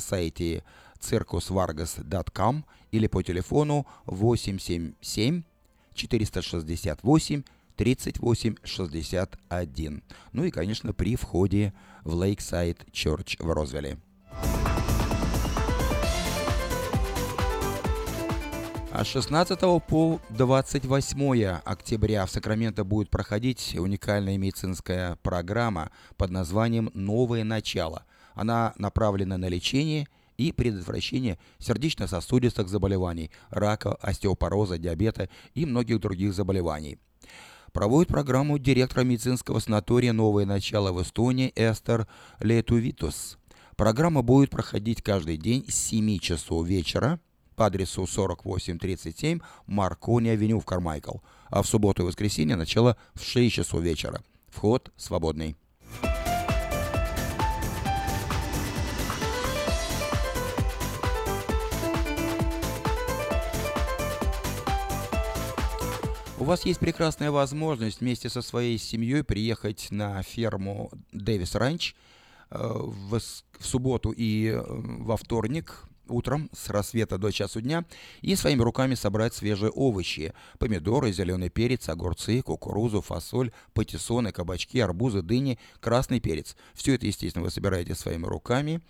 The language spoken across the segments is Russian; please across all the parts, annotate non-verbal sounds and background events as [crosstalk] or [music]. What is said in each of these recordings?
сайте circusvargas.com или по телефону 877 468 3861. Ну и, конечно, при входе в Lakeside Church в Розвилле. А с 16 по 28 октября в Сакраменто будет проходить уникальная медицинская программа под названием «Новое начало». Она направлена на лечение и предотвращение сердечно-сосудистых заболеваний, рака, остеопороза, диабета и многих других заболеваний. Проводит программу директора медицинского санатория «Новое начало» в Эстонии Эстер Летувитус. Программа будет проходить каждый день с 7 часов вечера – по адресу 4837 Маркони Авеню в Кармайкл, а в субботу и воскресенье начало в 6 часов вечера. Вход свободный. У вас есть прекрасная возможность вместе со своей семьей приехать на ферму Дэвис Ранч э, в, в субботу и э, во вторник утром с рассвета до часу дня и своими руками собрать свежие овощи, помидоры, зеленый перец, огурцы, кукурузу, фасоль, патиссоны, кабачки, арбузы, дыни, красный перец. Все это, естественно, вы собираете своими руками.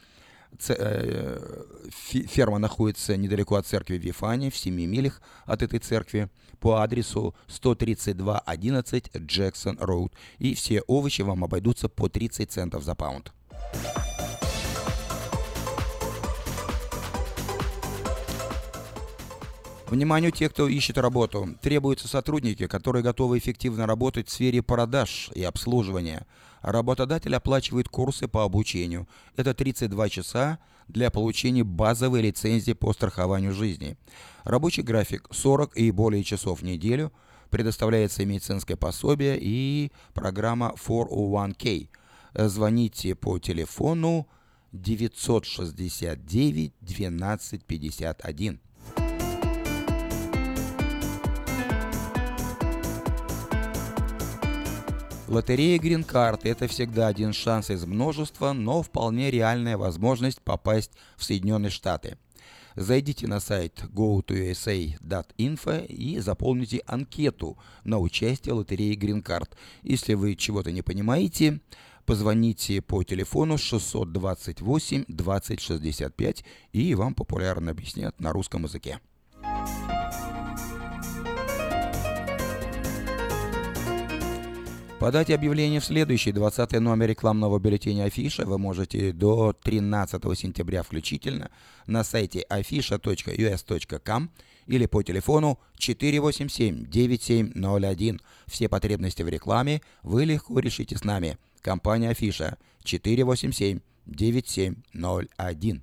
Э, ферма находится недалеко от церкви Вифани, в 7 милях от этой церкви, по адресу 13211 Джексон Роуд. И все овощи вам обойдутся по 30 центов за паунд. Вниманию тех, кто ищет работу. Требуются сотрудники, которые готовы эффективно работать в сфере продаж и обслуживания. Работодатель оплачивает курсы по обучению. Это 32 часа для получения базовой лицензии по страхованию жизни. Рабочий график 40 и более часов в неделю. Предоставляется медицинское пособие и программа 401k. Звоните по телефону 969 1251. Лотерея Card – это всегда один шанс из множества, но вполне реальная возможность попасть в Соединенные Штаты. Зайдите на сайт go2usa.info и заполните анкету на участие в лотерее Card. Если вы чего-то не понимаете, позвоните по телефону 628 2065 и вам популярно объяснят на русском языке. Подать объявление в следующий 20 номер рекламного бюллетеня Афиша вы можете до 13 сентября включительно на сайте afisha.us.com или по телефону 487-9701. Все потребности в рекламе вы легко решите с нами. Компания Афиша 487-9701.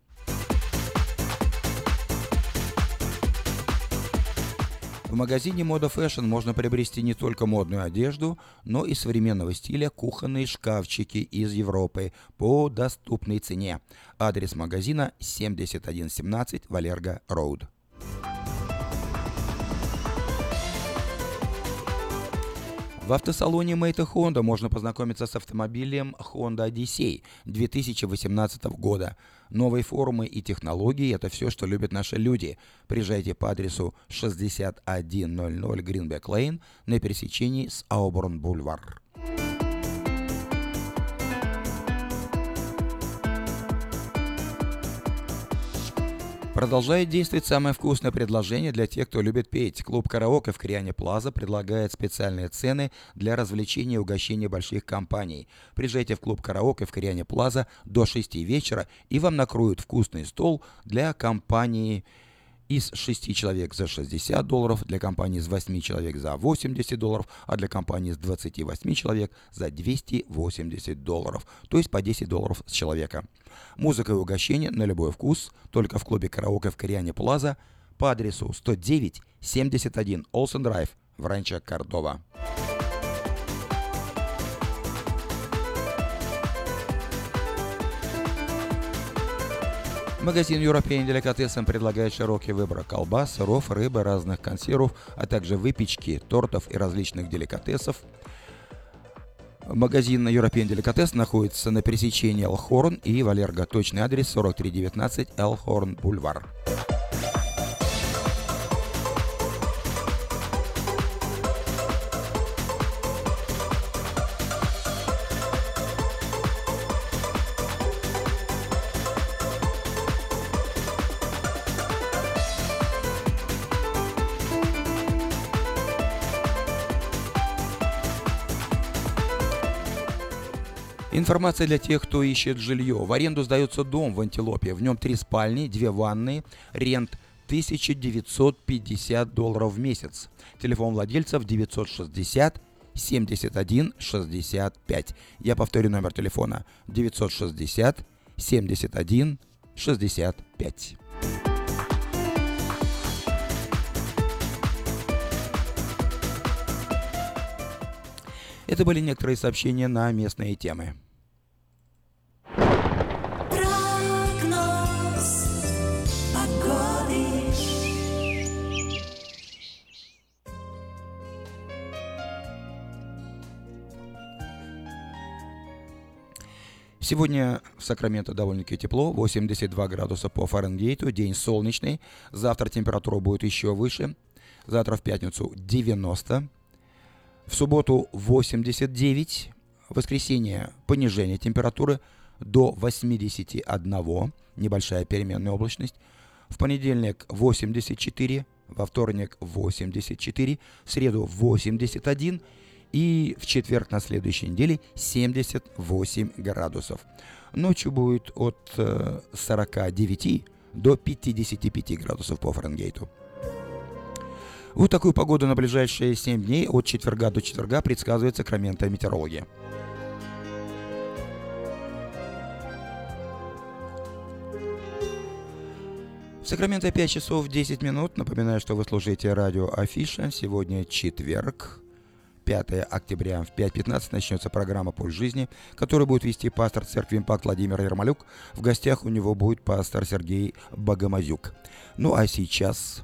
В магазине Moda Fashion можно приобрести не только модную одежду, но и современного стиля кухонные шкафчики из Европы по доступной цене. Адрес магазина 7117 Валерго Роуд. В автосалоне Мэйта Honda можно познакомиться с автомобилем Honda Odyssey 2018 года. Новые формы и технологии – это все, что любят наши люди. Приезжайте по адресу 6100 Greenback Lane на пересечении с Ауборн Бульвар. Продолжает действовать самое вкусное предложение для тех, кто любит петь. Клуб «Караоке» в Криане Плаза предлагает специальные цены для развлечения и угощения больших компаний. Приезжайте в клуб «Караоке» в Криане Плаза до 6 вечера, и вам накроют вкусный стол для компании из 6 человек за 60 долларов, для компании из 8 человек за 80 долларов, а для компании из 28 человек за 280 долларов, то есть по 10 долларов с человека. Музыка и угощение на любой вкус, только в клубе караоке в Кориане Плаза по адресу 109 71 Олсен Драйв в Ранчо Кордова. Магазин European Delicatessen предлагает широкий выбор колбас, сыров, рыбы, разных консервов, а также выпечки, тортов и различных деликатесов. Магазин European Delicatessen находится на пересечении Элхорн и Валерго. Точный адрес 4319 Элхорн Бульвар. Информация для тех, кто ищет жилье. В аренду сдается дом в Антилопе. В нем три спальни, две ванны, рент 1950 долларов в месяц. Телефон владельцев 960 71 65. Я повторю номер телефона 960 71 65. Это были некоторые сообщения на местные темы. Сегодня в Сакраменто довольно-таки тепло, 82 градуса по Фаренгейту, день солнечный. Завтра температура будет еще выше. Завтра в пятницу 90. В субботу 89. В воскресенье понижение температуры до 81. Небольшая переменная облачность. В понедельник 84. Во вторник 84. В среду 81 и в четверг на следующей неделе 78 градусов. Ночью будет от 49 э, до 55 градусов по Фаренгейту. Вот такую погоду на ближайшие 7 дней от четверга до четверга предсказывает Сакраменто метеорология. В Сакраменто 5 часов 10 минут. Напоминаю, что вы слушаете радио Афиша. Сегодня четверг, 5 октября в 5.15 начнется программа «Пульс жизни», которую будет вести пастор церкви «Импакт» Владимир Ермолюк. В гостях у него будет пастор Сергей Богомазюк. Ну а сейчас...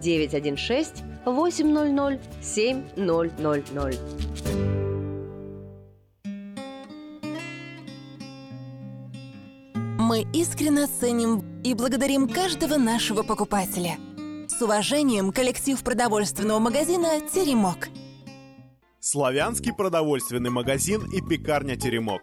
916 800 7000. Мы искренне ценим и благодарим каждого нашего покупателя. С уважением, коллектив продовольственного магазина «Теремок». Славянский продовольственный магазин и пекарня «Теремок».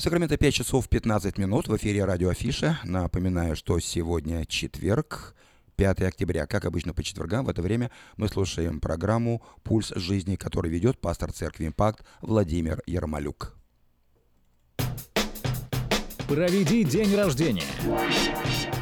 В Сакраменто 5 часов 15 минут в эфире радио Афиша. Напоминаю, что сегодня четверг, 5 октября. Как обычно по четвергам в это время мы слушаем программу «Пульс жизни», который ведет пастор церкви «Импакт» Владимир Ермолюк. Проведи день рождения,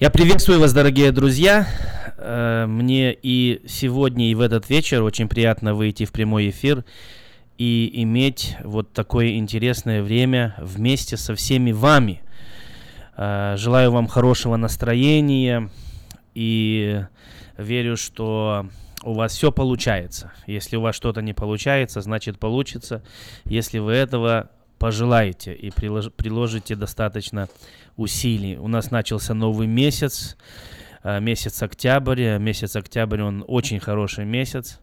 Я приветствую вас, дорогие друзья. Э, мне и сегодня, и в этот вечер очень приятно выйти в прямой эфир и иметь вот такое интересное время вместе со всеми вами. Э, желаю вам хорошего настроения и верю, что у вас все получается. Если у вас что-то не получается, значит получится. Если вы этого пожелаете и приложите достаточно усилий. У нас начался новый месяц, э, месяц октябрь. Месяц октябрь, он очень хороший месяц.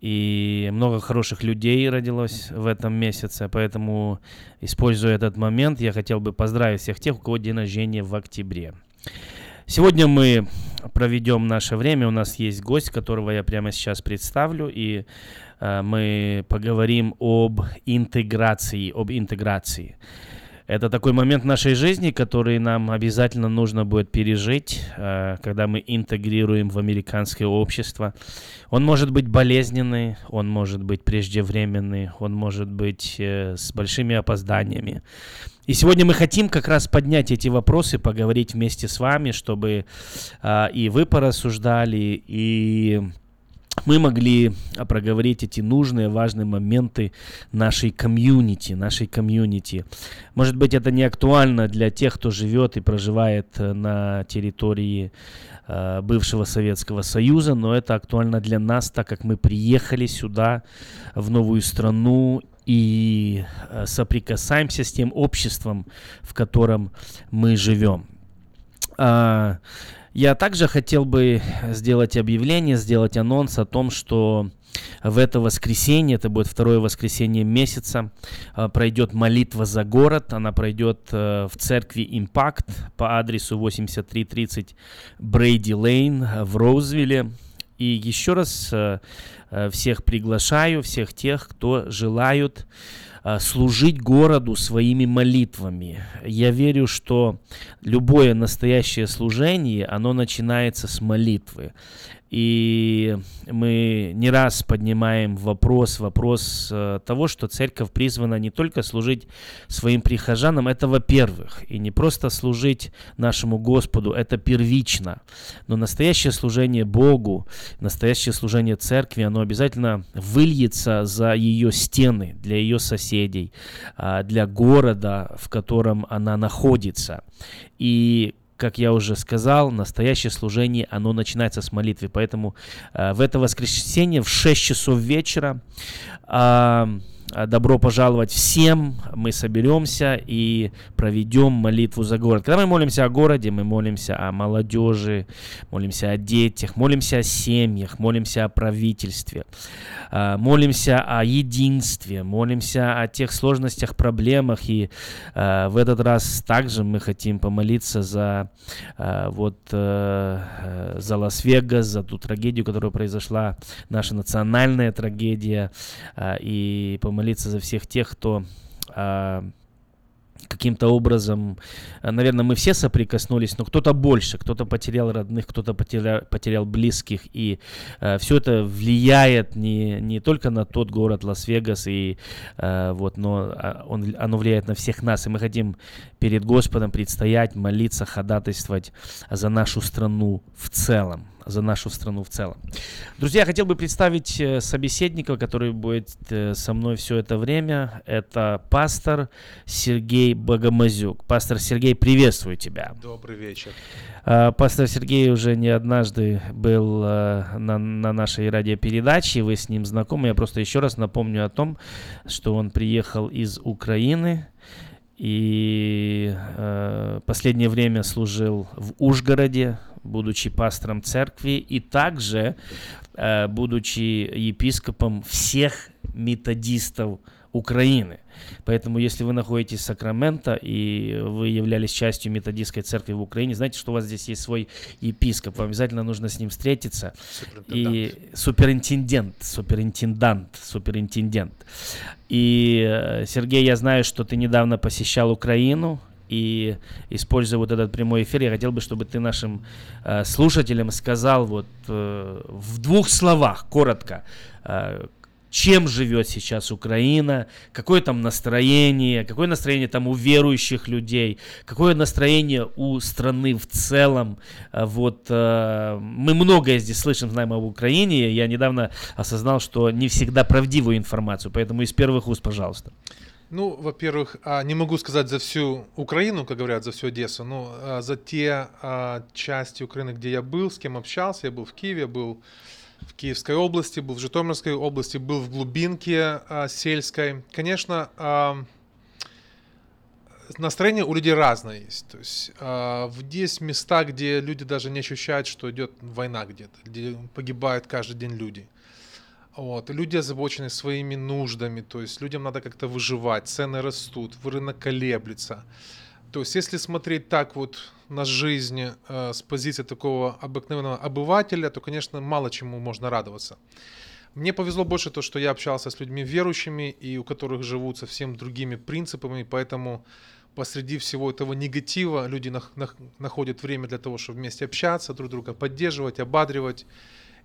И много хороших людей родилось в этом месяце, поэтому, используя этот момент, я хотел бы поздравить всех тех, у кого день рождения в октябре. Сегодня мы проведем наше время. У нас есть гость, которого я прямо сейчас представлю, и э, мы поговорим об интеграции, об интеграции. Это такой момент нашей жизни, который нам обязательно нужно будет пережить, э, когда мы интегрируем в американское общество. Он может быть болезненный, он может быть преждевременный, он может быть э, с большими опозданиями. И сегодня мы хотим как раз поднять эти вопросы, поговорить вместе с вами, чтобы э, и вы порассуждали, и мы могли проговорить эти нужные, важные моменты нашей комьюнити, нашей комьюнити. Может быть, это не актуально для тех, кто живет и проживает э, на территории э, бывшего Советского Союза, но это актуально для нас, так как мы приехали сюда, в новую страну, и э, соприкасаемся с тем обществом, в котором мы живем. А, я также хотел бы сделать объявление, сделать анонс о том, что в это воскресенье, это будет второе воскресенье месяца, а, пройдет молитва за город. Она пройдет э, в церкви Impact по адресу 8330 Брейди Лейн в Роузвилле. И еще раз э, э, всех приглашаю, всех тех, кто желают служить городу своими молитвами. Я верю, что любое настоящее служение, оно начинается с молитвы. И мы не раз поднимаем вопрос, вопрос э, того, что церковь призвана не только служить своим прихожанам, это во-первых, и не просто служить нашему Господу, это первично, но настоящее служение Богу, настоящее служение церкви, оно обязательно выльется за ее стены, для ее соседей, а, для города, в котором она находится. И как я уже сказал, настоящее служение, оно начинается с молитвы. Поэтому э, в это воскресенье в 6 часов вечера э, добро пожаловать всем. Мы соберемся и проведем молитву за город. Когда мы молимся о городе, мы молимся о молодежи, молимся о детях, молимся о семьях, молимся о правительстве, а, молимся о единстве, молимся о тех сложностях, проблемах. И а, в этот раз также мы хотим помолиться за вот э, э, за Лас-Вегас, за ту трагедию, которая произошла, наша национальная трагедия, и помолиться молиться за всех тех, кто а, каким-то образом, а, наверное, мы все соприкоснулись, но кто-то больше, кто-то потерял родных, кто-то потерял, потерял близких, и э, все это влияет не, не только на тот город Лас-Вегас, и, э, вот, но он, оно влияет на всех нас, и мы хотим перед Господом предстоять, молиться, ходатайствовать за нашу страну в целом за нашу страну в целом. Друзья, я хотел бы представить э, собеседника, который будет э, со мной все это время. Это пастор Сергей Богомазюк. Пастор Сергей, приветствую тебя. Добрый вечер. А, пастор Сергей уже не однажды был э, на, на нашей радиопередаче, вы с ним знакомы. Я просто еще раз напомню о том, что он приехал из Украины, и э, последнее время служил в Ужгороде, будучи пастором церкви, и также э, будучи епископом всех методистов Украины. Поэтому, если вы находитесь в Сакраменто и вы являлись частью методистской церкви в Украине, знаете, что у вас здесь есть свой епископ, вам обязательно нужно с ним встретиться. И суперинтендент, суперинтендант, суперинтендент. И, э, Сергей, я знаю, что ты недавно посещал Украину, и используя вот этот прямой эфир, я хотел бы, чтобы ты нашим э, слушателям сказал вот э, в двух словах, коротко, э, чем живет сейчас Украина, какое там настроение, какое настроение там у верующих людей, какое настроение у страны в целом. Э, вот э, мы многое здесь слышим, знаем об Украине. Я недавно осознал, что не всегда правдивую информацию, поэтому из первых уст, пожалуйста. Ну, во-первых, а, не могу сказать за всю Украину, как говорят, за всю Одессу, но а, за те а, части Украины, где я был, с кем общался, я был в Киеве, был в Киевской области, был в Житомирской области, был в глубинке сельской. Конечно, настроение у людей разное есть. То есть э, есть места, где люди даже не ощущают, что идет война где-то, где погибают каждый день люди. Вот. Люди озабочены своими нуждами, то есть людям надо как-то выживать, цены растут, рынок колеблется. То есть если смотреть так вот на жизнь э, с позиции такого обыкновенного обывателя, то, конечно, мало чему можно радоваться. Мне повезло больше то, что я общался с людьми верующими и у которых живут совсем другими принципами, поэтому посреди всего этого негатива люди нах- нах- находят время для того, чтобы вместе общаться, друг друга поддерживать, ободривать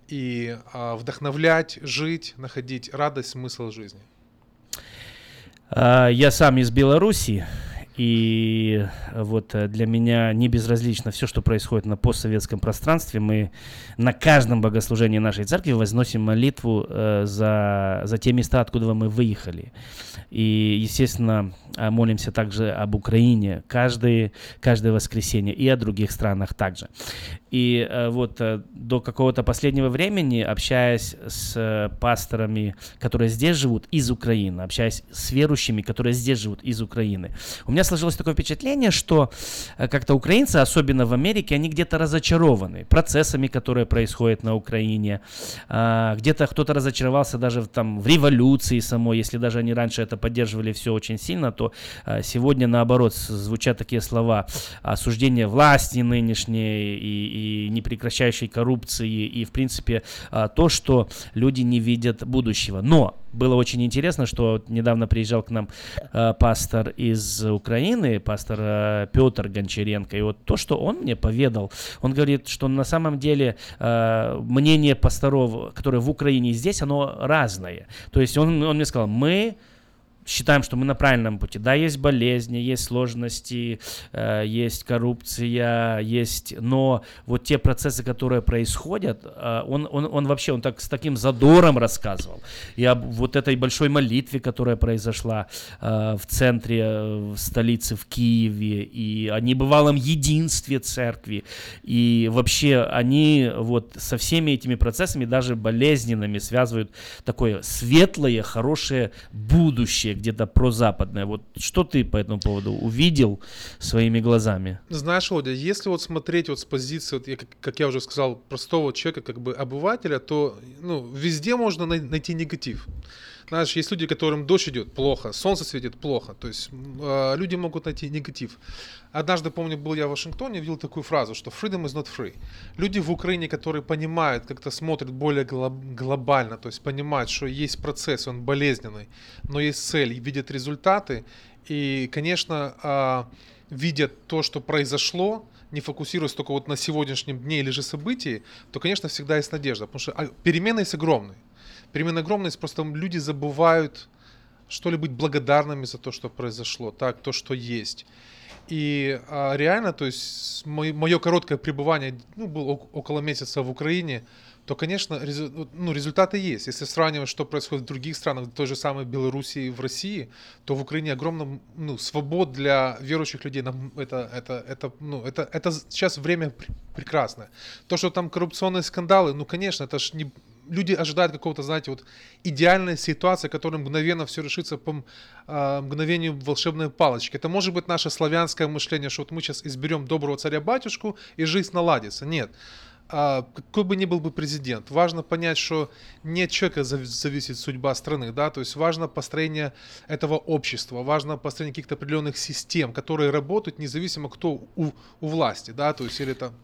и а, вдохновлять, жить, находить радость, смысл жизни. А, я сам из Беларуси, и вот э, для меня не безразлично все, что происходит на постсоветском пространстве. Мы на каждом богослужении нашей церкви возносим молитву э, за, за те места, откуда мы выехали. И, естественно, молимся также об Украине каждое, каждое воскресенье и о других странах также. И э, вот э, до какого-то последнего времени, общаясь с э, пасторами, которые здесь живут из Украины, общаясь с верующими, которые здесь живут из Украины, у меня сложилось такое впечатление, что как-то украинцы, особенно в Америке, они где-то разочарованы процессами, которые происходят на Украине. А, где-то кто-то разочаровался даже там, в революции самой, если даже они раньше это поддерживали все очень сильно, то сегодня наоборот звучат такие слова осуждения власти нынешней и, и непрекращающей коррупции, и, в принципе, а, то, что люди не видят будущего. Но было очень интересно, что недавно приезжал к нам а, пастор из Украины, пастор а, Петр Гончаренко, и вот то, что он мне поведал, он говорит, что на самом деле мнение пасторов, которые в Украине и здесь, оно разное. То есть он, он мне сказал, мы считаем, что мы на правильном пути. Да, есть болезни, есть сложности, э, есть коррупция, есть, но вот те процессы, которые происходят, э, он, он, он вообще, он так с таким задором рассказывал. И об вот этой большой молитве, которая произошла э, в центре в столице, в Киеве, и о небывалом единстве церкви. И вообще они вот со всеми этими процессами, даже болезненными, связывают такое светлое, хорошее будущее, где-то прозападное. Вот что ты по этому поводу увидел своими глазами? Знаешь, Володя, если вот смотреть вот с позиции, вот, как, как я уже сказал, простого человека, как бы обывателя, то ну, везде можно найти негатив. Знаешь, есть люди, которым дождь идет плохо, солнце светит плохо. То есть э, люди могут найти негатив. Однажды, помню, был я в Вашингтоне, видел такую фразу, что freedom is not free. Люди в Украине, которые понимают, как-то смотрят более глоб- глобально, то есть понимают, что есть процесс, он болезненный, но есть цель, видят результаты. И, конечно, э, видят то, что произошло, не фокусируясь только вот на сегодняшнем дне или же событии, то, конечно, всегда есть надежда, потому что а, перемены есть огромные перемена огромность, просто люди забывают, что ли, быть благодарными за то, что произошло, так, то, что есть. И а, реально, то есть мое короткое пребывание, ну, было около месяца в Украине, то, конечно, резу, ну, результаты есть. Если сравнивать, что происходит в других странах, в той же самой Белоруссии, в России, то в Украине огромно ну, свобод для верующих людей. Это, это, это, ну, это, это сейчас время прекрасное. То, что там коррупционные скандалы, ну, конечно, это ж не, люди ожидают какого-то, знаете, вот идеальной ситуации, которая мгновенно все решится по э, мгновению волшебной палочки. Это может быть наше славянское мышление, что вот мы сейчас изберем доброго царя-батюшку и жизнь наладится. Нет. А, какой бы ни был бы президент, важно понять, что не от человека зависит судьба страны, да, то есть важно построение этого общества, важно построение каких-то определенных систем, которые работают независимо кто у, у власти, да, то есть или там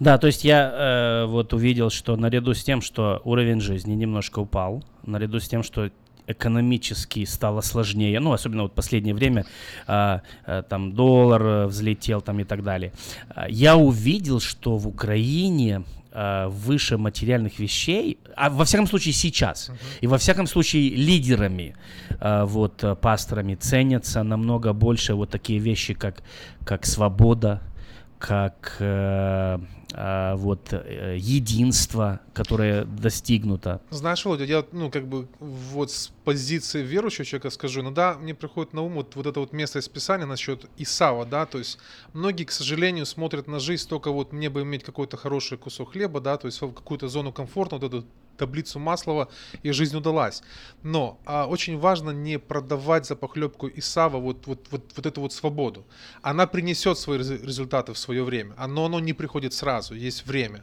да, то есть я э, вот увидел, что наряду с тем, что уровень жизни немножко упал, наряду с тем, что экономически стало сложнее, ну, особенно вот последнее время, э, э, там доллар э, взлетел там и так далее. А, я увидел, что в Украине э, выше материальных вещей, а во всяком случае сейчас, uh-huh. и во всяком случае лидерами, э, вот, пасторами ценятся намного больше вот такие вещи, как, как свобода, как э, э, вот э, единство, которое достигнуто. Знаешь, Володя, я ну как бы вот с позиции верующего человека скажу, ну да, мне приходит на ум вот, вот это вот место из Писания насчет Исава, да, то есть многие, к сожалению, смотрят на жизнь только вот мне бы иметь какой-то хороший кусок хлеба, да, то есть в какую-то зону комфорта, вот эту таблицу Маслова, и жизнь удалась. Но а, очень важно не продавать за похлебку Исава вот, вот, вот, вот эту вот свободу. Она принесет свои результаты в свое время, но оно не приходит сразу, есть время.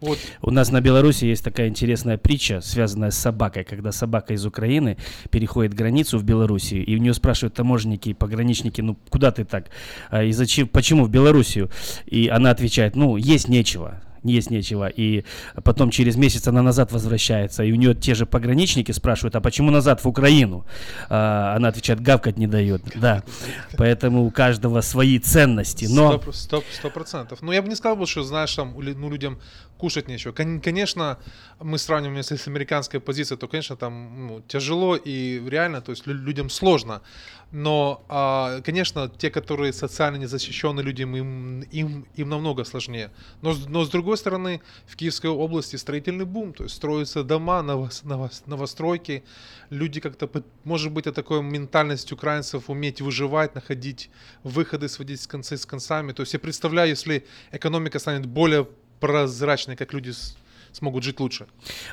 Вот. У нас на Беларуси есть такая интересная притча, связанная с собакой, когда собака из Украины переходит границу в Белоруссию, и у нее спрашивают таможенники и пограничники, ну куда ты так, а, и зачем, почему в Белоруссию? И она отвечает, ну есть нечего, есть нечего. И потом через месяц она назад возвращается, и у нее те же пограничники спрашивают, а почему назад в Украину? А, она отвечает, гавкать не дает. Да, поэтому у каждого свои ценности. Но... Сто процентов. Ну, я бы не сказал, что, знаешь, там, ну, людям кушать нечего. Конечно, мы сравниваем, если с американской позицией, то, конечно, там ну, тяжело и реально, то есть людям сложно. Но, а, конечно, те, которые социально незащищенные люди, им, им, им намного сложнее. Но, но, с другой стороны, в Киевской области строительный бум, то есть строятся дома, новостройки. Люди как-то, может быть, это такой ментальность украинцев, уметь выживать, находить выходы, сводить с концы с концами. То есть я представляю, если экономика станет более прозрачной, как люди смогут жить лучше.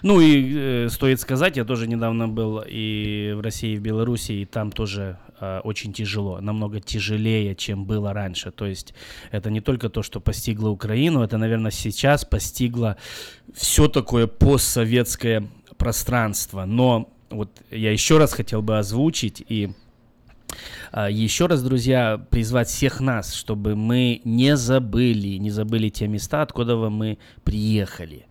Ну и э, стоит сказать, я тоже недавно был и в России, и в Беларуси, и там тоже э, очень тяжело, намного тяжелее, чем было раньше. То есть это не только то, что постигло Украину, это, наверное, сейчас постигло все такое постсоветское пространство. Но вот я еще раз хотел бы озвучить и еще раз, друзья, призвать всех нас, чтобы мы не забыли, не забыли те места, откуда мы приехали.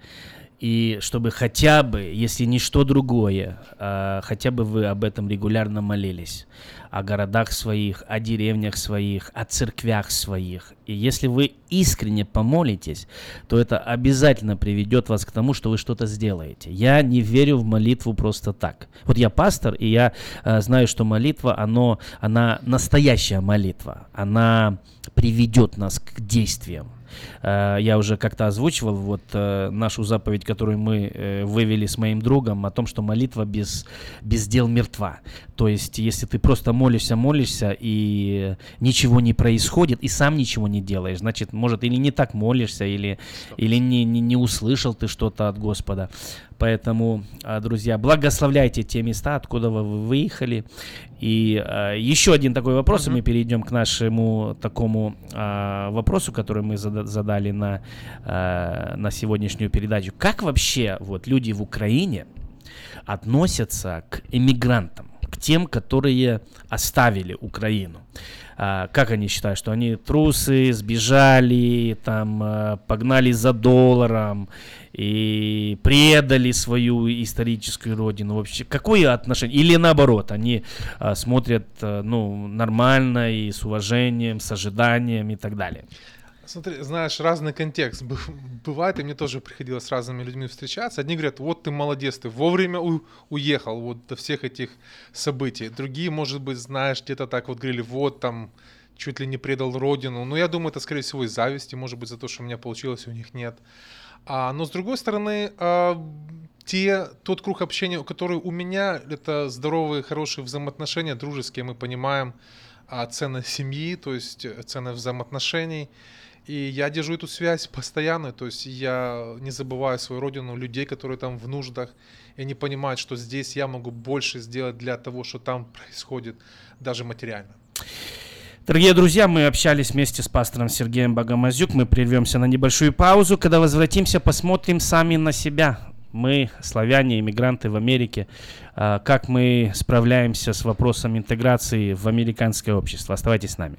И чтобы хотя бы, если не что другое, а, хотя бы вы об этом регулярно молились о городах своих, о деревнях своих, о церквях своих. И если вы искренне помолитесь, то это обязательно приведет вас к тому, что вы что-то сделаете. Я не верю в молитву просто так. Вот я пастор, и я э, знаю, что молитва, оно, она настоящая молитва. Она приведет нас к действиям. Э, я уже как-то озвучивал вот э, нашу заповедь, которую мы э, вывели с моим другом, о том, что молитва без, без дел мертва. То есть, если ты просто молишься, молишься, и ничего не происходит, и сам ничего не делаешь, значит, может, или не так молишься, или, или не, не, не услышал ты что-то от Господа. Поэтому, друзья, благословляйте те места, откуда вы выехали. И а, еще один такой вопрос, uh-huh. и мы перейдем к нашему такому а, вопросу, который мы задали на, на сегодняшнюю передачу. Как вообще вот люди в Украине относятся к иммигрантам? к тем, которые оставили Украину. А, как они считают, что они трусы, сбежали, там, а, погнали за долларом и предали свою историческую родину. Вообще, какое отношение? Или наоборот, они а, смотрят ну, нормально и с уважением, с ожиданием и так далее. Смотри, знаешь, разный контекст бывает, и мне тоже приходилось с разными людьми встречаться. Одни говорят, вот ты молодец, ты вовремя у- уехал вот до всех этих событий. Другие, может быть, знаешь, где-то так вот говорили, вот там чуть ли не предал родину. Но я думаю, это, скорее всего, из зависти, может быть, за то, что у меня получилось, у них нет. А, но с другой стороны, а, те, тот круг общения, который у меня, это здоровые, хорошие взаимоотношения, дружеские, мы понимаем а, ценность семьи, то есть ценность взаимоотношений. И я держу эту связь постоянно, то есть я не забываю свою родину, людей, которые там в нуждах, и они понимают, что здесь я могу больше сделать для того, что там происходит, даже материально. Дорогие друзья, мы общались вместе с пастором Сергеем Богомазюк. Мы прервемся на небольшую паузу. Когда возвратимся, посмотрим сами на себя. Мы, славяне, иммигранты в Америке, а, как мы справляемся с вопросом интеграции в американское общество. Оставайтесь с нами.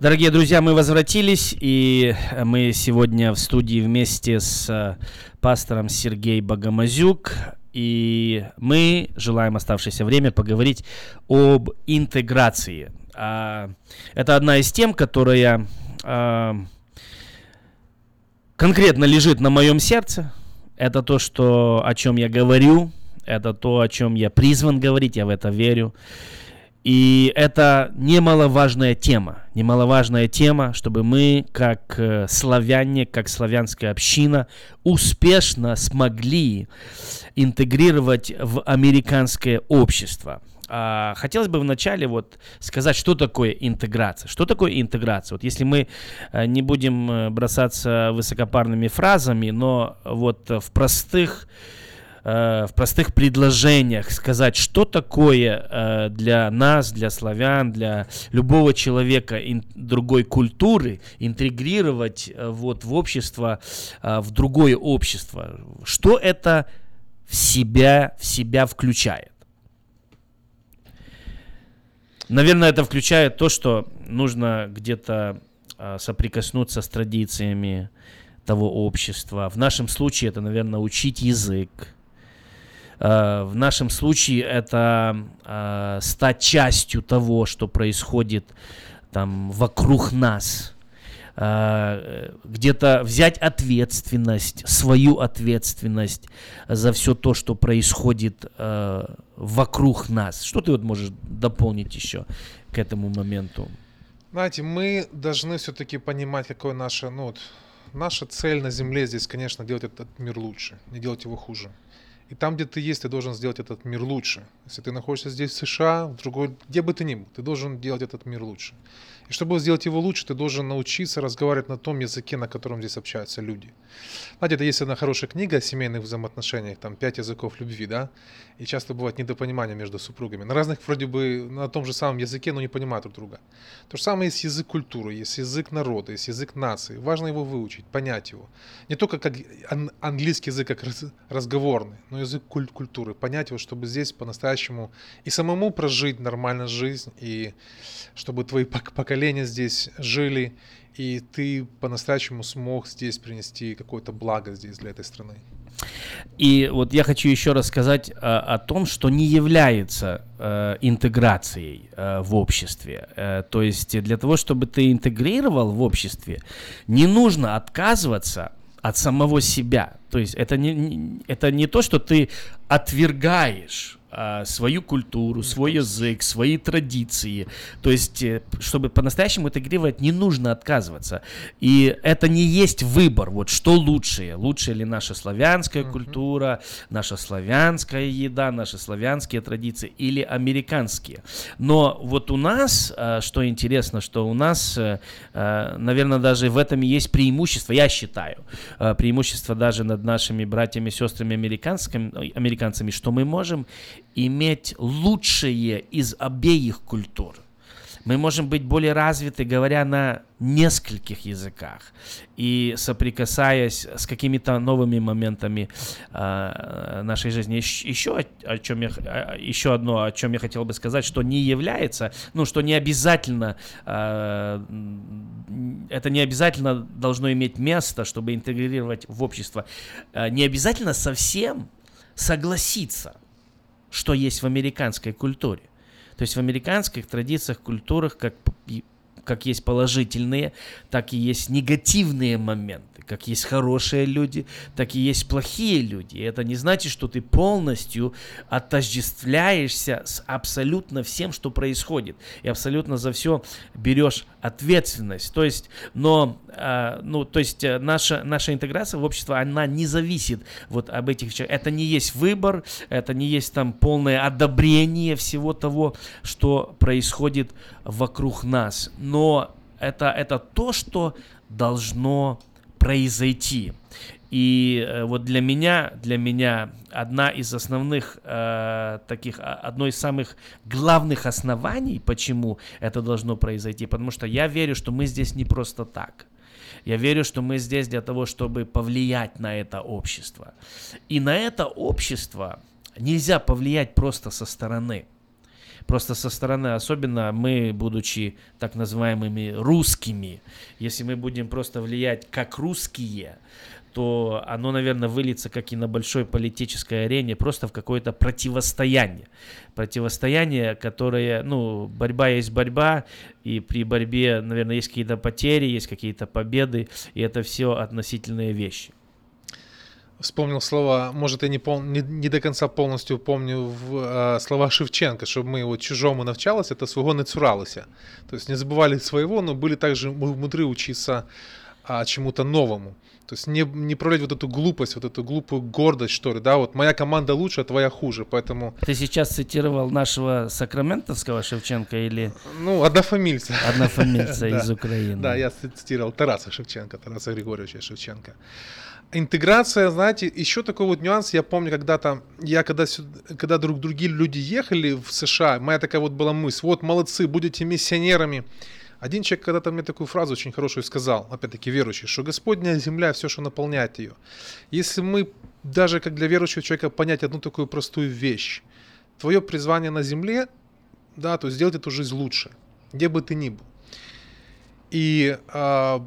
Дорогие друзья, мы возвратились, и мы сегодня в студии вместе с э, пастором Сергей Богомазюк, и мы желаем оставшееся время поговорить об интеграции. А, это одна из тем, которая а, конкретно лежит на моем сердце. Это то, что, о чем я говорю, это то, о чем я призван говорить, я в это верю. И это немаловажная тема, немаловажная тема, чтобы мы, как э, славяне, как славянская община, успешно смогли интегрировать в американское общество. А, хотелось бы вначале вот сказать, что такое интеграция. Что такое интеграция? Вот если мы э, не будем э, бросаться высокопарными фразами, но вот в простых Э, в простых предложениях сказать, что такое э, для нас, для славян, для любого человека другой культуры интегрировать э, вот в общество, в другое общество. Что это в себя, в себя включает? Наверное, это включает то, что нужно где-то соприкоснуться с традициями того общества. В нашем случае это, наверное, учить язык, Э, в нашем случае это э, стать частью того, что происходит там вокруг нас. Э, где-то взять ответственность, свою ответственность за все то, что происходит вокруг нас. Что ты вот можешь дополнить еще к этому моменту? Знаете, мы должны все-таки понимать, какое наше, ну вот, наша цель на Земле здесь, конечно, делать этот мир лучше, не делать его хуже. И там, где ты есть, ты должен сделать этот мир лучше. Если ты находишься здесь, в США, в другой, где бы ты ни был, ты должен делать этот мир лучше. И чтобы сделать его лучше, ты должен научиться разговаривать на том языке, на котором здесь общаются люди. Знаете, это есть одна хорошая книга о семейных взаимоотношениях, там «Пять языков любви», да? И часто бывает недопонимание между супругами. На разных, вроде бы, на том же самом языке, но не понимают друг друга. То же самое есть язык культуры, есть язык народа, есть язык нации. Важно его выучить, понять его. Не только как английский язык, как разговорный, но язык культуры. Понять его, чтобы здесь по-настоящему и самому прожить нормально жизнь, и чтобы твои поколения здесь жили, и ты по-настоящему смог здесь принести какое-то благо здесь для этой страны. И вот я хочу еще раз сказать а, о том, что не является а, интеграцией а, в обществе. А, то есть для того, чтобы ты интегрировал в обществе, не нужно отказываться от самого себя. То есть это не, это не то, что ты отвергаешь свою культуру, свой язык, свои традиции. То есть, э, чтобы по-настоящему интегрировать, не нужно отказываться. И это не есть выбор, вот что лучшее. Лучше ли наша славянская культура, наша славянская еда, наши славянские традиции или американские. Но вот у нас, а, что интересно, что у нас, э, а, наверное, даже в этом есть преимущество, я считаю, преимущество даже над нашими братьями и сестрами американцами, что мы можем иметь лучшее из обеих культур. Мы можем быть более развиты, говоря на нескольких языках и соприкасаясь с какими-то новыми моментами э, нашей жизни. Еще, о чем я, еще одно, о чем я хотел бы сказать, что не является, ну, что не обязательно, э, это не обязательно должно иметь место, чтобы интегрировать в общество. Э, не обязательно совсем согласиться что есть в американской культуре. То есть в американских традициях, культурах, как, как есть положительные, так и есть негативные моменты. Как есть хорошие люди, так и есть плохие люди. И это не значит, что ты полностью отождествляешься с абсолютно всем, что происходит. И абсолютно за все берешь ответственность. То есть, но, э, ну, то есть э, наша, наша интеграция в общество, она не зависит вот об этих Это не есть выбор, это не есть там полное одобрение всего того, что происходит вокруг нас. Но это, это то, что должно произойти. И э, вот для меня, для меня одна из основных э, таких, а, одно из самых главных оснований, почему это должно произойти, потому что я верю, что мы здесь не просто так. Я верю, что мы здесь для того, чтобы повлиять на это общество. И на это общество нельзя повлиять просто со стороны. Просто со стороны, особенно мы, будучи так называемыми русскими, если мы будем просто влиять как русские, то оно, наверное, выльется, как и на большой политической арене, просто в какое-то противостояние. Противостояние, которое, ну, борьба есть борьба, и при борьбе, наверное, есть какие-то потери, есть какие-то победы, и это все относительные вещи. Вспомнил слова, может, я не, пол, не, не до конца полностью помню в, э, слова Шевченко, чтобы мы вот чужому навчалось, это своего не цуралися. То есть не забывали своего, но были также мудры учиться а, чему-то новому. То есть не, не проявлять вот эту глупость, вот эту глупую гордость, что ли, да, вот моя команда лучше, а твоя хуже, поэтому... Ты сейчас цитировал нашего сакраментовского Шевченко или... Ну, однофамильца. Однофамильца [laughs] из Украины. Да, я цитировал Тараса Шевченко, Тараса Григорьевича Шевченко. Интеграция, знаете, еще такой вот нюанс, я помню когда-то, я когда, когда друг другие люди ехали в США, моя такая вот была мысль, вот молодцы, будете миссионерами, один человек когда-то мне такую фразу очень хорошую сказал, опять-таки верующий, что Господня земля, все, что наполняет ее. Если мы даже как для верующего человека понять одну такую простую вещь, твое призвание на земле, да, то сделать эту жизнь лучше, где бы ты ни был. И а,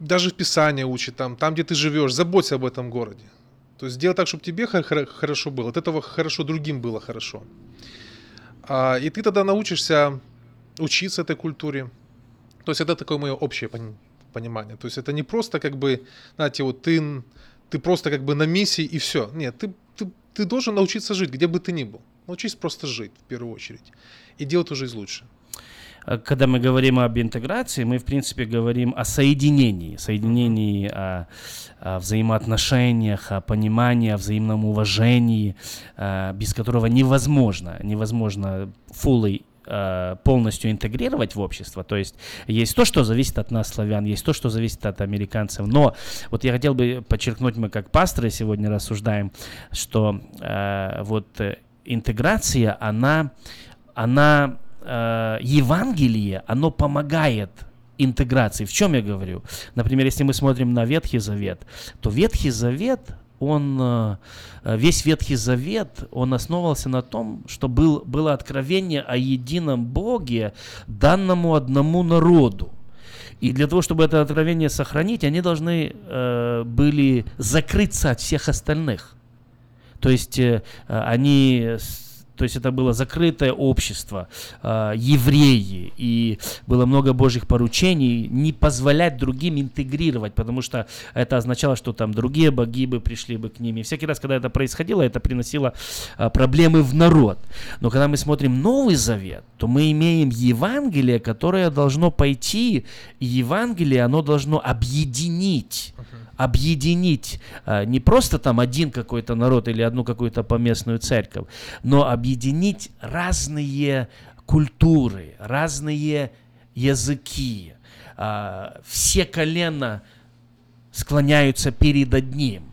даже в Писании учит, там, там, где ты живешь, заботься об этом городе. То есть сделай так, чтобы тебе хорошо было, от этого хорошо другим было хорошо. А, и ты тогда научишься учиться этой культуре, то есть это такое мое общее понимание. То есть это не просто как бы, знаете, вот ты, ты просто как бы на миссии и все. Нет, ты, ты, ты должен научиться жить, где бы ты ни был. Научись просто жить в первую очередь и делать эту жизнь лучше. А когда мы говорим об интеграции, мы, в принципе, говорим о соединении, соединении, о, о взаимоотношениях, о понимании, о взаимном уважении, а, без которого невозможно, невозможно fully Э, полностью интегрировать в общество. То есть есть то, что зависит от нас, славян, есть то, что зависит от американцев. Но вот я хотел бы подчеркнуть, мы как пасторы сегодня рассуждаем, что э, вот э, интеграция, она, она э, Евангелие, оно помогает интеграции. В чем я говорю? Например, если мы смотрим на Ветхий Завет, то Ветхий Завет, он, э, весь Ветхий Завет, он основывался на том, что был, было откровение о едином Боге, данному одному народу. И для того, чтобы это откровение сохранить, они должны э, были закрыться от всех остальных. То есть э, они то есть это было закрытое общество, э, евреи, и было много божьих поручений не позволять другим интегрировать, потому что это означало, что там другие боги бы пришли бы к ним. И всякий раз, когда это происходило, это приносило э, проблемы в народ. Но когда мы смотрим Новый Завет, то мы имеем Евангелие, которое должно пойти, и Евангелие, оно должно объединить объединить а, не просто там один какой-то народ или одну какую-то поместную церковь, но объединить разные культуры, разные языки. А, все колена склоняются перед одним.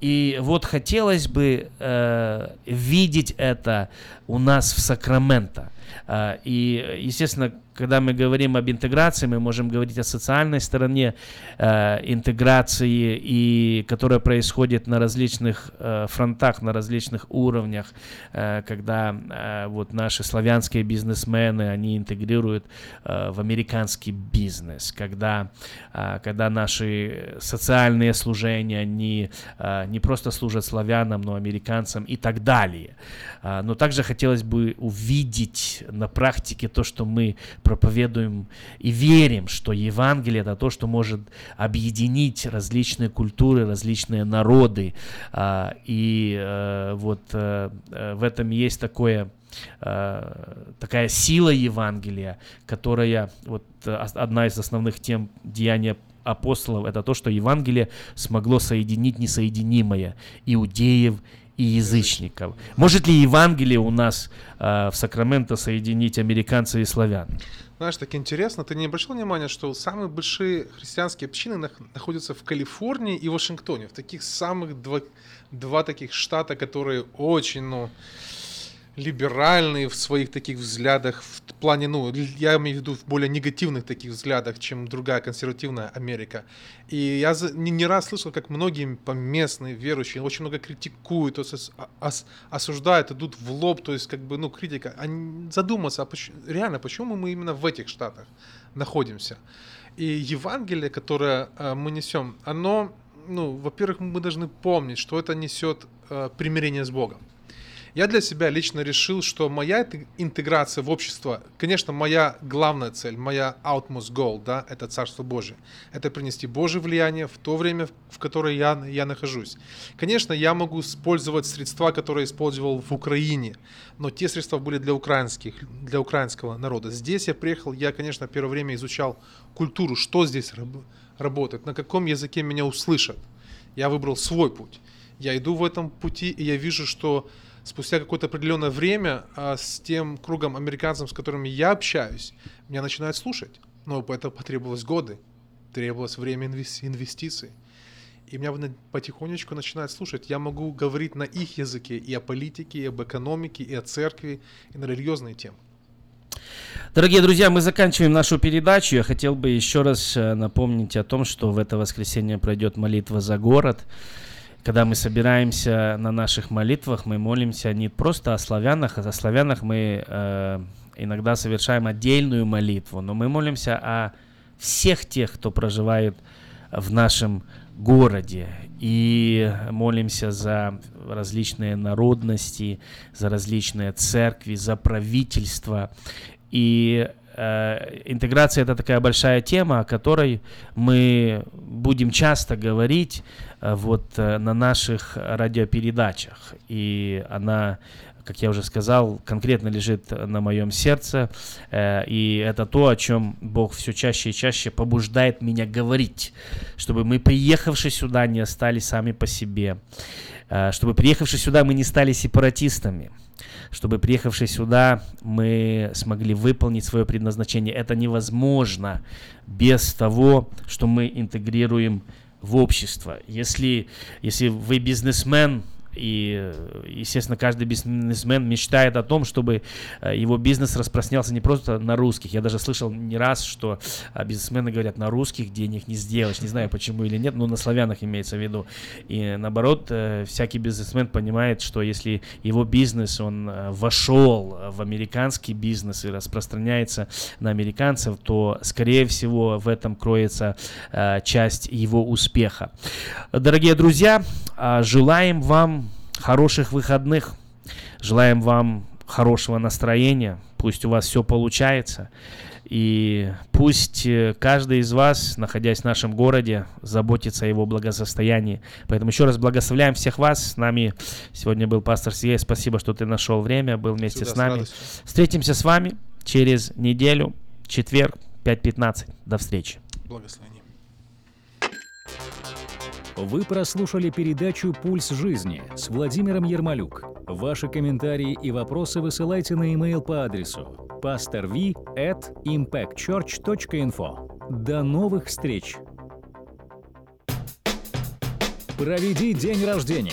И вот хотелось бы э, видеть это у нас в Сакраменто. Э, и, естественно, когда мы говорим об интеграции, мы можем говорить о социальной стороне э, интеграции, и, которая происходит на различных э, фронтах, на различных уровнях, э, когда э, вот наши славянские бизнесмены, они интегрируют э, в американский бизнес, когда, э, когда наши социальные служения, они э, не просто служат славянам, но американцам и так далее. Э, но также хотелось бы увидеть на практике то, что мы проповедуем и верим, что Евангелие это то, что может объединить различные культуры, различные народы. А, и э, вот э, э, в этом есть такое такая сила Евангелия, которая вот одна из основных тем деяния апостолов, это то, что Евангелие смогло соединить несоединимое иудеев и язычников. Может ли Евангелие у нас э, в Сакраменто соединить американцев и славян? Знаешь, так интересно, ты не обращал внимания, что самые большие христианские общины находятся в Калифорнии и Вашингтоне, в таких самых два, два таких штата, которые очень, ну, либеральный в своих таких взглядах, в плане, ну, я имею в виду в более негативных таких взглядах, чем другая консервативная Америка. И я не, не раз слышал, как многие местные верующие очень много критикуют, то есть ос, осуждают, идут в лоб, то есть как бы, ну, критика. Они задуматься, а почему, реально, почему мы именно в этих штатах находимся? И Евангелие, которое э, мы несем, оно, ну, во-первых, мы должны помнить, что это несет э, примирение с Богом. Я для себя лично решил, что моя интеграция в общество, конечно, моя главная цель, моя outmost goal, да, это Царство Божие. Это принести Божье влияние в то время, в которое я, я нахожусь. Конечно, я могу использовать средства, которые использовал в Украине, но те средства были для украинских, для украинского народа. Здесь я приехал, я, конечно, первое время изучал культуру, что здесь работает, на каком языке меня услышат. Я выбрал свой путь. Я иду в этом пути, и я вижу, что спустя какое-то определенное время а, с тем кругом американцев, с которыми я общаюсь, меня начинают слушать. Но это потребовалось годы, требовалось время инвестиций. И меня потихонечку начинают слушать. Я могу говорить на их языке и о политике, и об экономике, и о церкви, и на религиозные темы. Дорогие друзья, мы заканчиваем нашу передачу. Я хотел бы еще раз э, напомнить о том, что в это воскресенье пройдет молитва за город когда мы собираемся на наших молитвах, мы молимся не просто о славянах, а о славянах мы э, иногда совершаем отдельную молитву, но мы молимся о всех тех, кто проживает в нашем городе. И молимся за различные народности, за различные церкви, за правительство. И э, интеграция это такая большая тема, о которой мы будем часто говорить вот э, на наших радиопередачах. И она как я уже сказал, конкретно лежит на моем сердце, э, и это то, о чем Бог все чаще и чаще побуждает меня говорить, чтобы мы, приехавшие сюда, не остались сами по себе, чтобы, приехавшие сюда, мы не стали сепаратистами, чтобы, приехавшие сюда, мы смогли выполнить свое предназначение. Это невозможно без того, что мы интегрируем в общество. Если, если вы бизнесмен, и, естественно, каждый бизнесмен мечтает о том, чтобы э, его бизнес распространялся не просто на русских. Я даже слышал не раз, что а, бизнесмены говорят, на русских денег не сделаешь. Не знаю, почему или нет, но на славянах имеется в виду. И наоборот, э, всякий бизнесмен понимает, что если его бизнес, он э, вошел в американский бизнес и распространяется на американцев, то, скорее всего, в этом кроется часть его успеха. Дорогие друзья, а, желаем вам хороших выходных. Желаем вам хорошего настроения. Пусть у вас все получается. И пусть э, каждый из вас, находясь в нашем городе, заботится о его благосостоянии. Поэтому еще раз благословляем всех вас. С нами сегодня был пастор Сергей. Спасибо, что ты нашел время, был вместе Сюда, с нами. С Встретимся с вами через неделю, четверг, 5.15. До встречи. Благословение. Вы прослушали передачу «Пульс жизни» с Владимиром Ермолюк. Ваши комментарии и вопросы высылайте на e-mail по адресу pastorv at impactchurch.info. До новых встреч! Проведи день рождения,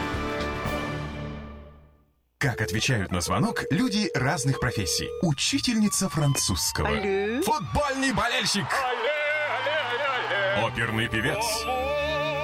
Как отвечают на звонок люди разных профессий. Учительница французского. Алле. Футбольный болельщик. Алле, алле, алле. Оперный певец.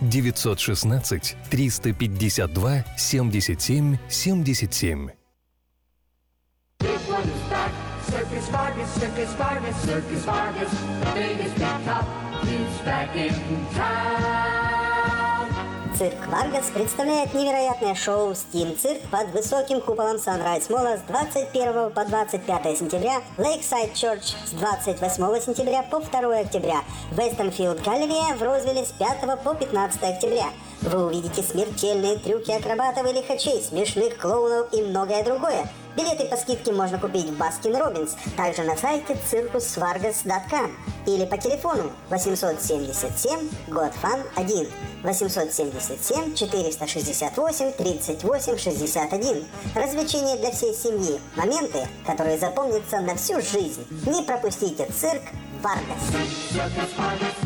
916 352 77 77. Circus Vargas, Circus Vargas, Circus Vargas, the biggest big top, is back in town. Цирк Варгас представляет невероятное шоу «Steam Cirque» под высоким куполом Sunrise Молла с 21 по 25 сентября, Lakeside Church с 28 сентября по 2 октября, Westfield Galleria в Розвилле с 5 по 15 октября. Вы увидите смертельные трюки акробатов и лихачей, смешных клоунов и многое другое. Билеты по скидке можно купить в Baskin Robbins, также на сайте circusvargas.com или по телефону 877 Got Fun 1 877 468 38 61. Развлечения для всей семьи. Моменты, которые запомнятся на всю жизнь. Не пропустите цирк Варгас.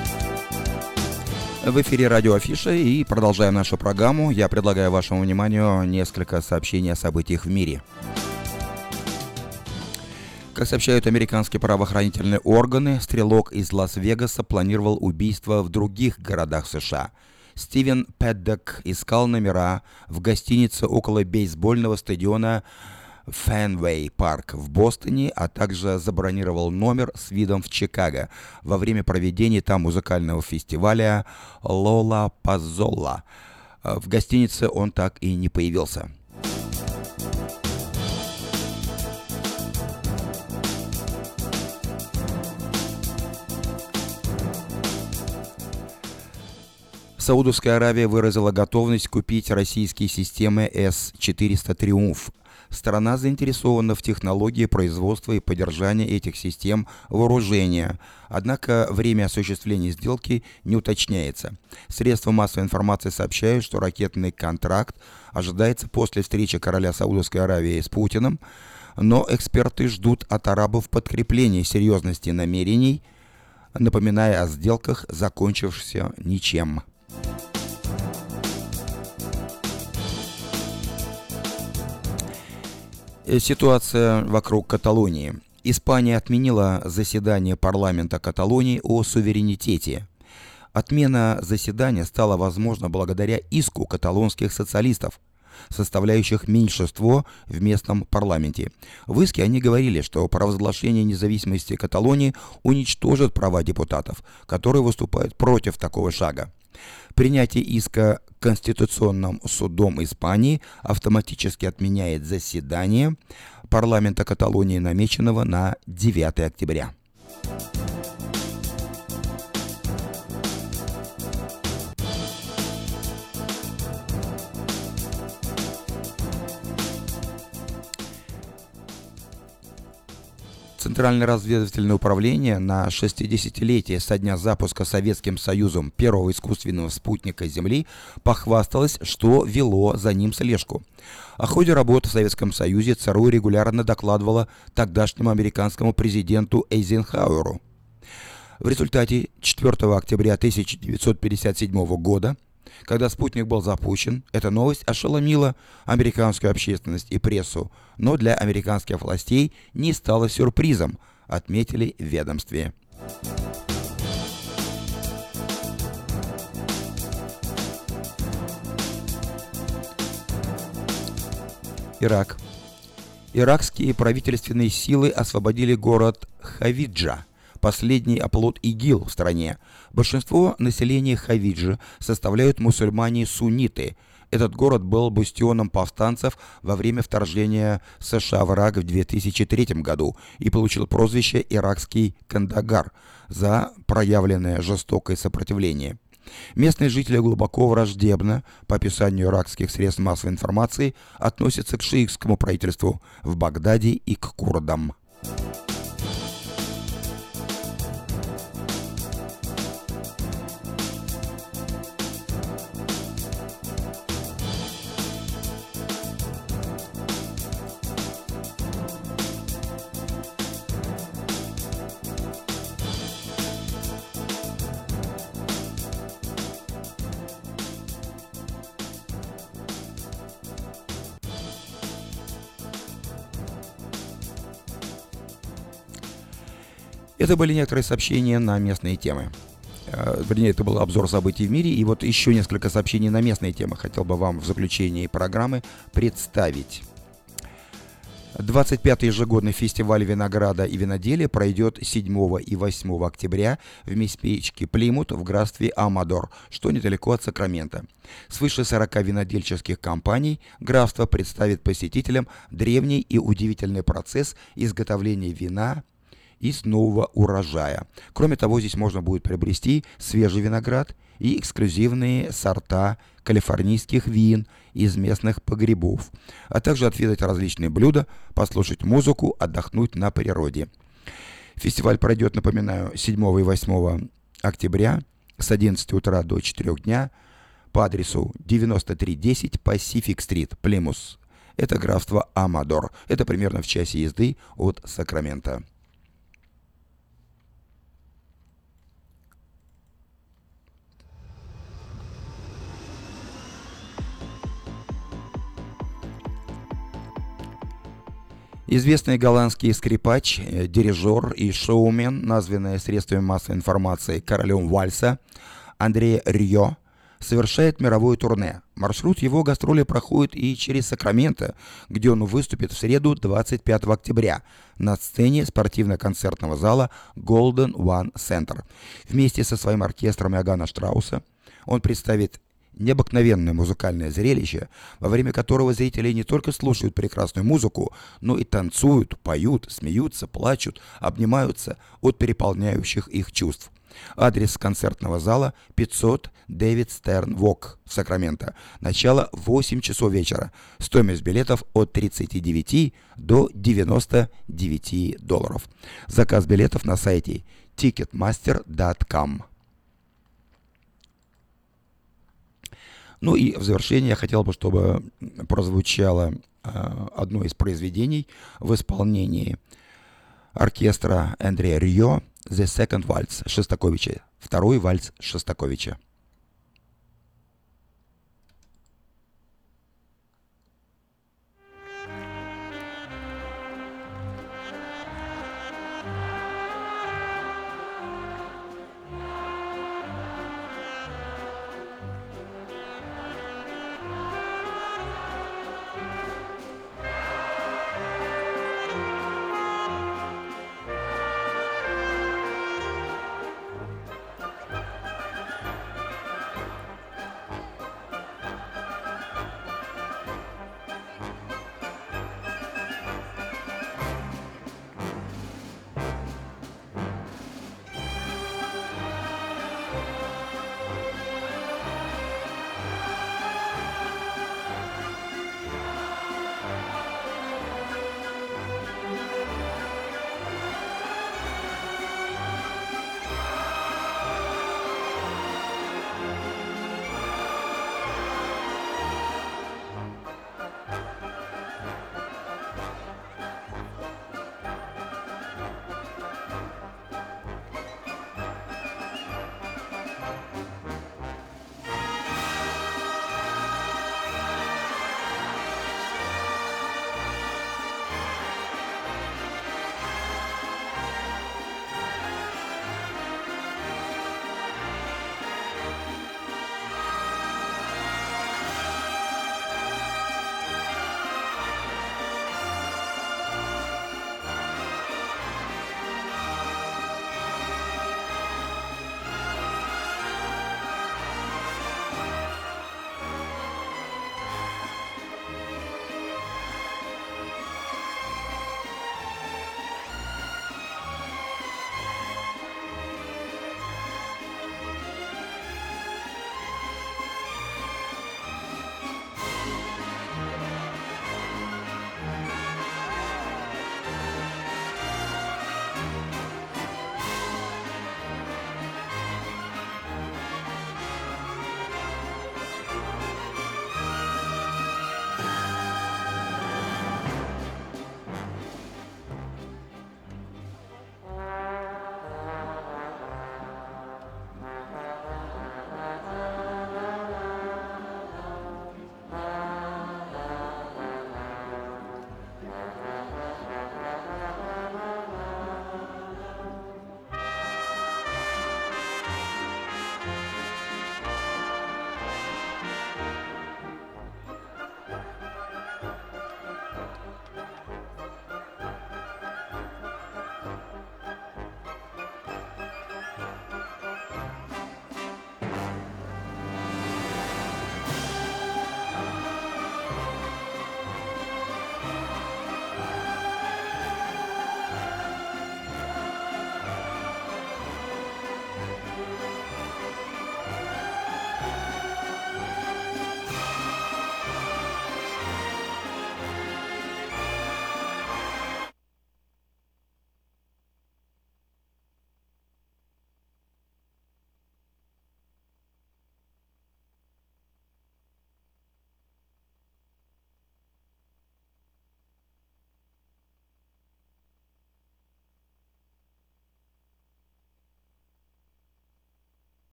В эфире радио Афиша и продолжаем нашу программу. Я предлагаю вашему вниманию несколько сообщений о событиях в мире. Как сообщают американские правоохранительные органы, стрелок из Лас-Вегаса планировал убийство в других городах США. Стивен Пэддок искал номера в гостинице около бейсбольного стадиона Фенвей парк в Бостоне, а также забронировал номер с видом в Чикаго во время проведения там музыкального фестиваля Лола Пазола. В гостинице он так и не появился. Саудовская Аравия выразила готовность купить российские системы С-400 «Триумф». Страна заинтересована в технологии производства и поддержания этих систем вооружения. Однако время осуществления сделки не уточняется. Средства массовой информации сообщают, что ракетный контракт ожидается после встречи короля Саудовской Аравии с Путиным, но эксперты ждут от арабов подкрепления серьезности намерений, напоминая о сделках, закончившихся ничем. Э, ситуация вокруг Каталонии. Испания отменила заседание парламента Каталонии о суверенитете. Отмена заседания стала возможна благодаря иску каталонских социалистов, составляющих меньшинство в местном парламенте. В иске они говорили, что провозглашение независимости Каталонии уничтожит права депутатов, которые выступают против такого шага. Принятие иска Конституционным судом Испании автоматически отменяет заседание парламента Каталонии, намеченного на 9 октября. Центральное разведывательное управление на 60-летие со дня запуска Советским Союзом первого искусственного спутника Земли похвасталось, что вело за ним слежку. О ходе работы в Советском Союзе ЦРУ регулярно докладывала тогдашнему американскому президенту Эйзенхауэру. В результате 4 октября 1957 года когда спутник был запущен, эта новость ошеломила американскую общественность и прессу, но для американских властей не стала сюрпризом, отметили в ведомстве. Ирак. Иракские правительственные силы освободили город Хавиджа – последний оплот ИГИЛ в стране. Большинство населения Хавиджи составляют мусульмане-сунниты. Этот город был бастионом повстанцев во время вторжения США в Ирак в 2003 году и получил прозвище «Иракский Кандагар» за проявленное жестокое сопротивление. Местные жители глубоко враждебно, по описанию иракских средств массовой информации, относятся к шиитскому правительству в Багдаде и к курдам. Это были некоторые сообщения на местные темы. Э, вернее, это был обзор событий в мире. И вот еще несколько сообщений на местные темы хотел бы вам в заключении программы представить. 25-й ежегодный фестиваль винограда и виноделия пройдет 7 и 8 октября в местечке Плимут в графстве Амадор, что недалеко от Сакрамента. Свыше 40 винодельческих компаний графство представит посетителям древний и удивительный процесс изготовления вина, из нового урожая. Кроме того, здесь можно будет приобрести свежий виноград и эксклюзивные сорта калифорнийских вин из местных погребов, а также отведать различные блюда, послушать музыку, отдохнуть на природе. Фестиваль пройдет, напоминаю, 7 и 8 октября с 11 утра до 4 дня по адресу 9310 Pacific Street, Плимус. Это графство Амадор. Это примерно в часе езды от Сакрамента. Известный голландский скрипач, э, дирижер и шоумен, названный средствами массовой информации королем вальса, Андрей Рио, совершает мировое турне. Маршрут его гастроли проходит и через Сакраменто, где он выступит в среду 25 октября на сцене спортивно-концертного зала Golden One Center. Вместе со своим оркестром Иоганна Штрауса он представит необыкновенное музыкальное зрелище, во время которого зрители не только слушают прекрасную музыку, но и танцуют, поют, смеются, плачут, обнимаются от переполняющих их чувств. Адрес концертного зала 500 Дэвид Стерн Вок Сакраменто. Начало 8 часов вечера. Стоимость билетов от 39 до 99 долларов. Заказ билетов на сайте ticketmaster.com. Ну и в завершение я хотел бы, чтобы прозвучало э, одно из произведений в исполнении оркестра Андрея Рио «The Second Waltz» Шостаковича, второй вальс Шостаковича.